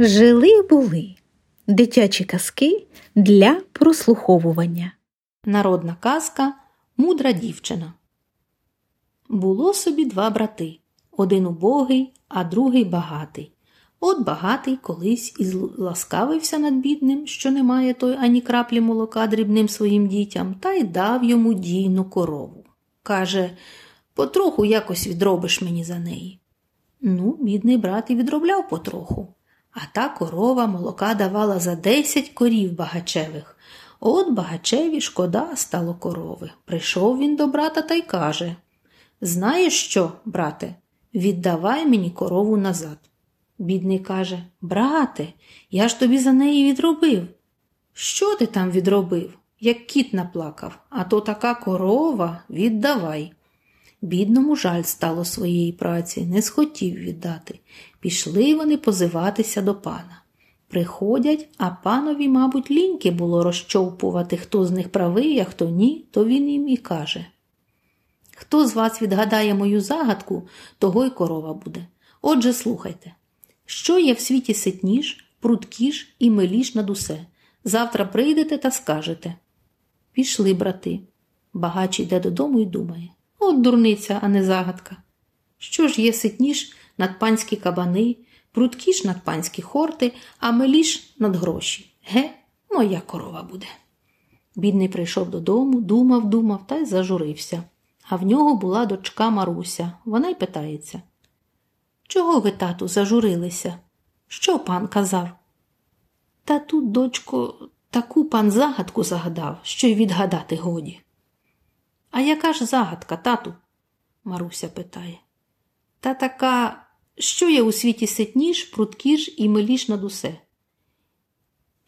Жили були дитячі казки для прослуховування. Народна казка Мудра дівчина. Було собі два брати один убогий, а другий багатий. От багатий колись і ласкавився над бідним, що не має той ані краплі молока дрібним своїм дітям, та й дав йому дійну корову. Каже потроху якось відробиш мені за неї. Ну, бідний брат і відробляв потроху. А та корова молока давала за десять корів багачевих. От багачеві шкода стало корови. Прийшов він до брата та й каже Знаєш що, брате, віддавай мені корову назад. Бідний каже Брате, я ж тобі за неї відробив. Що ти там відробив? Як кіт наплакав, а то така корова віддавай. Бідному жаль стало своєї праці, не схотів віддати. Пішли вони позиватися до пана. Приходять, а панові, мабуть, ліньки було розчовпувати, хто з них правий, а хто ні, то він їм і каже. Хто з вас відгадає мою загадку, того й корова буде. Отже, слухайте, що є в світі ситніш, пруткіш і миліш над усе. Завтра прийдете та скажете. Пішли, брати. Багач йде додому і думає. От дурниця, а не загадка. Що ж є ситніш над панські кабани, прудкіш над панські хорти, а миліш над гроші. Ге, моя корова буде. Бідний прийшов додому, думав, думав та й зажурився. А в нього була дочка Маруся. Вона й питається. Чого ви, тату, зажурилися? Що пан казав? Та тут, дочко, таку пан загадку загадав, що й відгадати годі. А яка ж загадка, тату? Маруся питає. Та така, що є у світі ситніш, пруткіш і миліш над усе?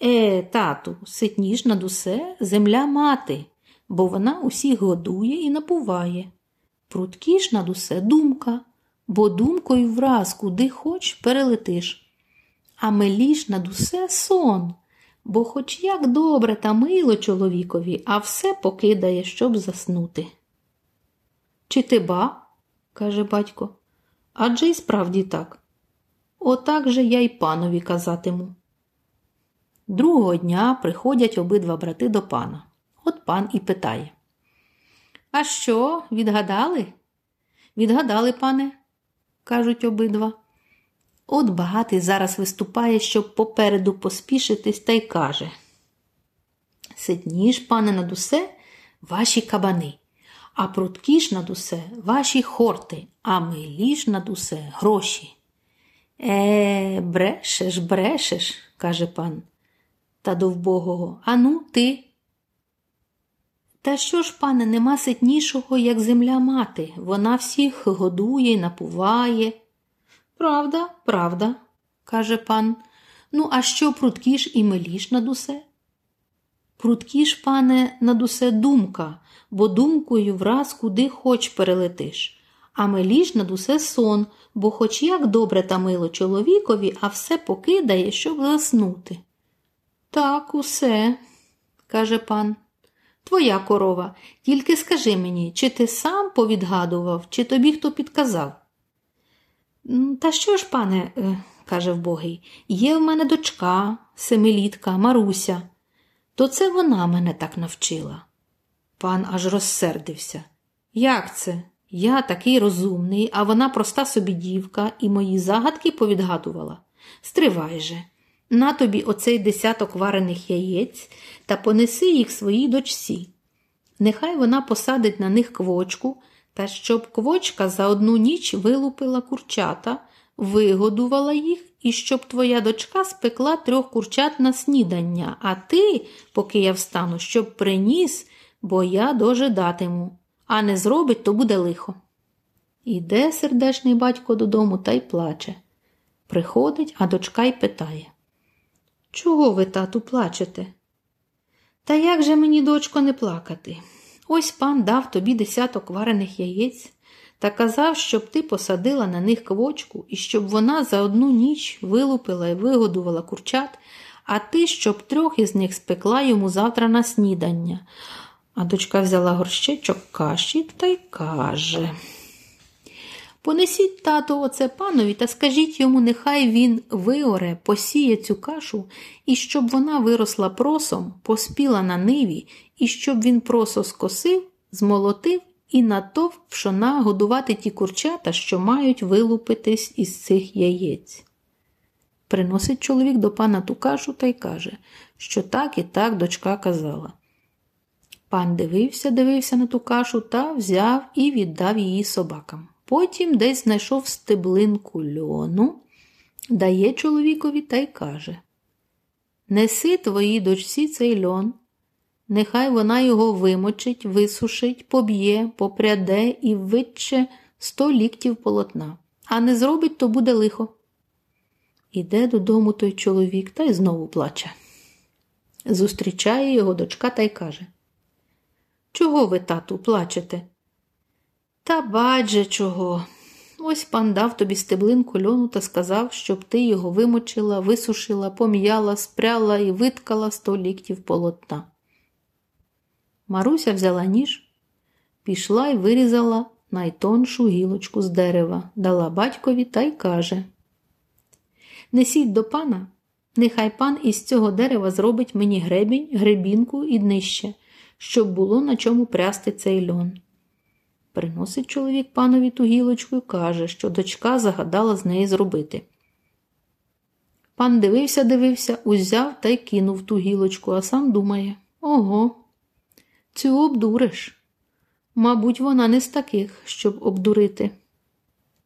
Е, тату, ситніш над усе земля мати, бо вона усіх годує і напуває. Пруткіш над усе думка, бо думкою враз куди хоч перелетиш. А миліш над усе сон, бо хоч як добре та мило чоловікові, а все покидає, щоб заснути. Чи ти ба? каже батько. Адже й справді так. Отак же я й панові казатиму. Другого дня приходять обидва брати до пана. От пан і питає. А що, відгадали? Відгадали, пане, кажуть обидва. От багатий зараз виступає, щоб попереду поспішитись, та й каже Сидніш, пане, над усе, ваші кабани, а пруткіш над усе ваші хорти, а миліш над усе гроші. Е, брешеш, брешеш, каже пан. Та до вбогого, ану ти. Та що ж, пане, нема ситнішого, як земля мати, вона всіх годує, напуває. Правда, правда, каже пан. Ну, а що пруткіш і миліш над усе? Пруткіш, пане, над усе думка, бо думкою враз куди хоч перелетиш, а миліш над усе сон, бо хоч як добре та мило чоловікові, а все покидає, щоб заснути. Так, усе, каже пан. Твоя корова, тільки скажи мені, чи ти сам повідгадував, чи тобі хто підказав? Та що ж, пане, е, каже вбогий, є в мене дочка, семилітка, Маруся, то це вона мене так навчила. Пан аж розсердився. Як це? Я такий розумний, а вона проста собі дівка і мої загадки повідгадувала. Стривай же, на тобі оцей десяток варених яєць та понеси їх своїй дочці. Нехай вона посадить на них квочку та щоб квочка за одну ніч вилупила курчата, вигодувала їх і щоб твоя дочка спекла трьох курчат на снідання, а ти, поки я встану, щоб приніс, бо я дожидатиму, а не зробить, то буде лихо. Іде сердешний батько додому та й плаче. Приходить, а дочка й питає Чого ви, тату, плачете? Та як же мені, дочко, не плакати? Ось пан дав тобі десяток варених яєць та казав, щоб ти посадила на них квочку і щоб вона за одну ніч вилупила і вигодувала курчат, а ти, щоб трьох із них спекла йому завтра на снідання. А дочка взяла горщичок каші та й каже. Понесіть тато оце панові та скажіть йому, нехай він виоре, посіє цю кашу, і щоб вона виросла просом, поспіла на ниві, і щоб він просо скосив, змолотив і натовп пшона годувати ті курчата, що мають вилупитись із цих яєць. Приносить чоловік до пана ту кашу та й каже, що так і так дочка казала. Пан дивився, дивився на ту кашу та взяв і віддав її собакам. Потім десь знайшов стеблинку льону, дає чоловікові та й каже: Неси твоїй дочці цей льон, нехай вона його вимочить, висушить, поб'є, попряде і витче сто ліктів полотна, а не зробить, то буде лихо. Іде додому той чоловік та й знову плаче. Зустрічає його дочка та й каже: Чого ви, тату, плачете? Та бадже чого. Ось пан дав тобі стеблинку льону та сказав, щоб ти його вимочила, висушила, пом'яла, спряла і виткала сто ліктів полотна. Маруся взяла ніж, пішла і вирізала найтоншу гілочку з дерева, дала батькові та й каже Несіть до пана, нехай пан із цього дерева зробить мені гребінь, гребінку і днище, щоб було на чому прясти цей льон. Приносить чоловік панові ту гілочку і каже, що дочка загадала з неї зробити. Пан дивився, дивився, узяв та й кинув ту гілочку, а сам думає ого, цю обдуриш. Мабуть, вона не з таких, щоб обдурити.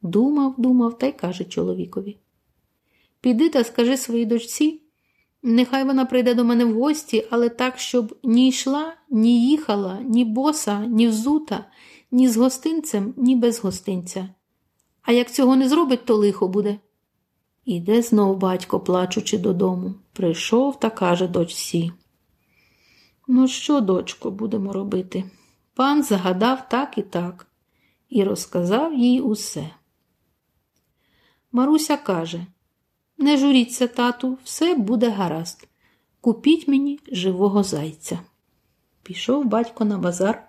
Думав, думав та й каже чоловікові. Піди та скажи своїй дочці, нехай вона прийде до мене в гості, але так, щоб ні йшла, ні їхала, ні боса, ні взута, ні з гостинцем, ні без гостинця. А як цього не зробить, то лихо буде. Іде знов батько, плачучи додому. Прийшов та каже дочці. Ну, що, дочко, будемо робити? Пан загадав так і так, і розказав їй усе. Маруся каже Не журіться, тату, все буде гаразд. Купіть мені живого зайця. Пішов батько на базар,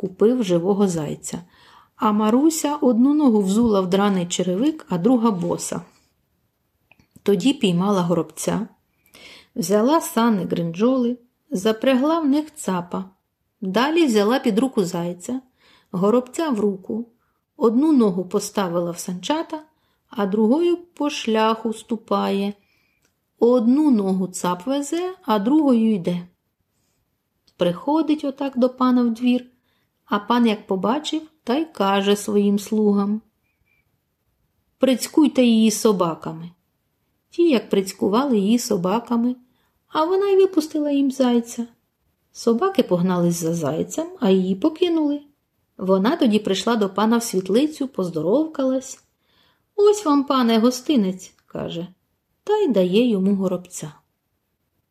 купив живого зайця, а Маруся одну ногу взула в драний черевик, а друга боса. Тоді піймала горобця, взяла сани гринджоли, запрягла в них цапа, далі взяла під руку зайця, горобця в руку, одну ногу поставила в санчата, а другою по шляху ступає. Одну ногу цап везе, а другою йде. Приходить отак до пана в двір, а пан як побачив, та й каже своїм слугам Прицькуйте її собаками. Ті, як прицькували її собаками, а вона й випустила їм зайця. Собаки погнались за зайцем, а її покинули. Вона тоді прийшла до пана в світлицю, поздоровкалась. Ось вам, пане, гостинець, каже, та й дає йому горобця.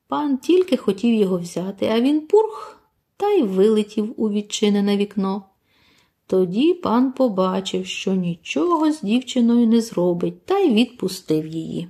Пан тільки хотів його взяти, а він пурх та й вилетів у відчинене вікно. Тоді пан побачив, що нічого з дівчиною не зробить, та й відпустив її.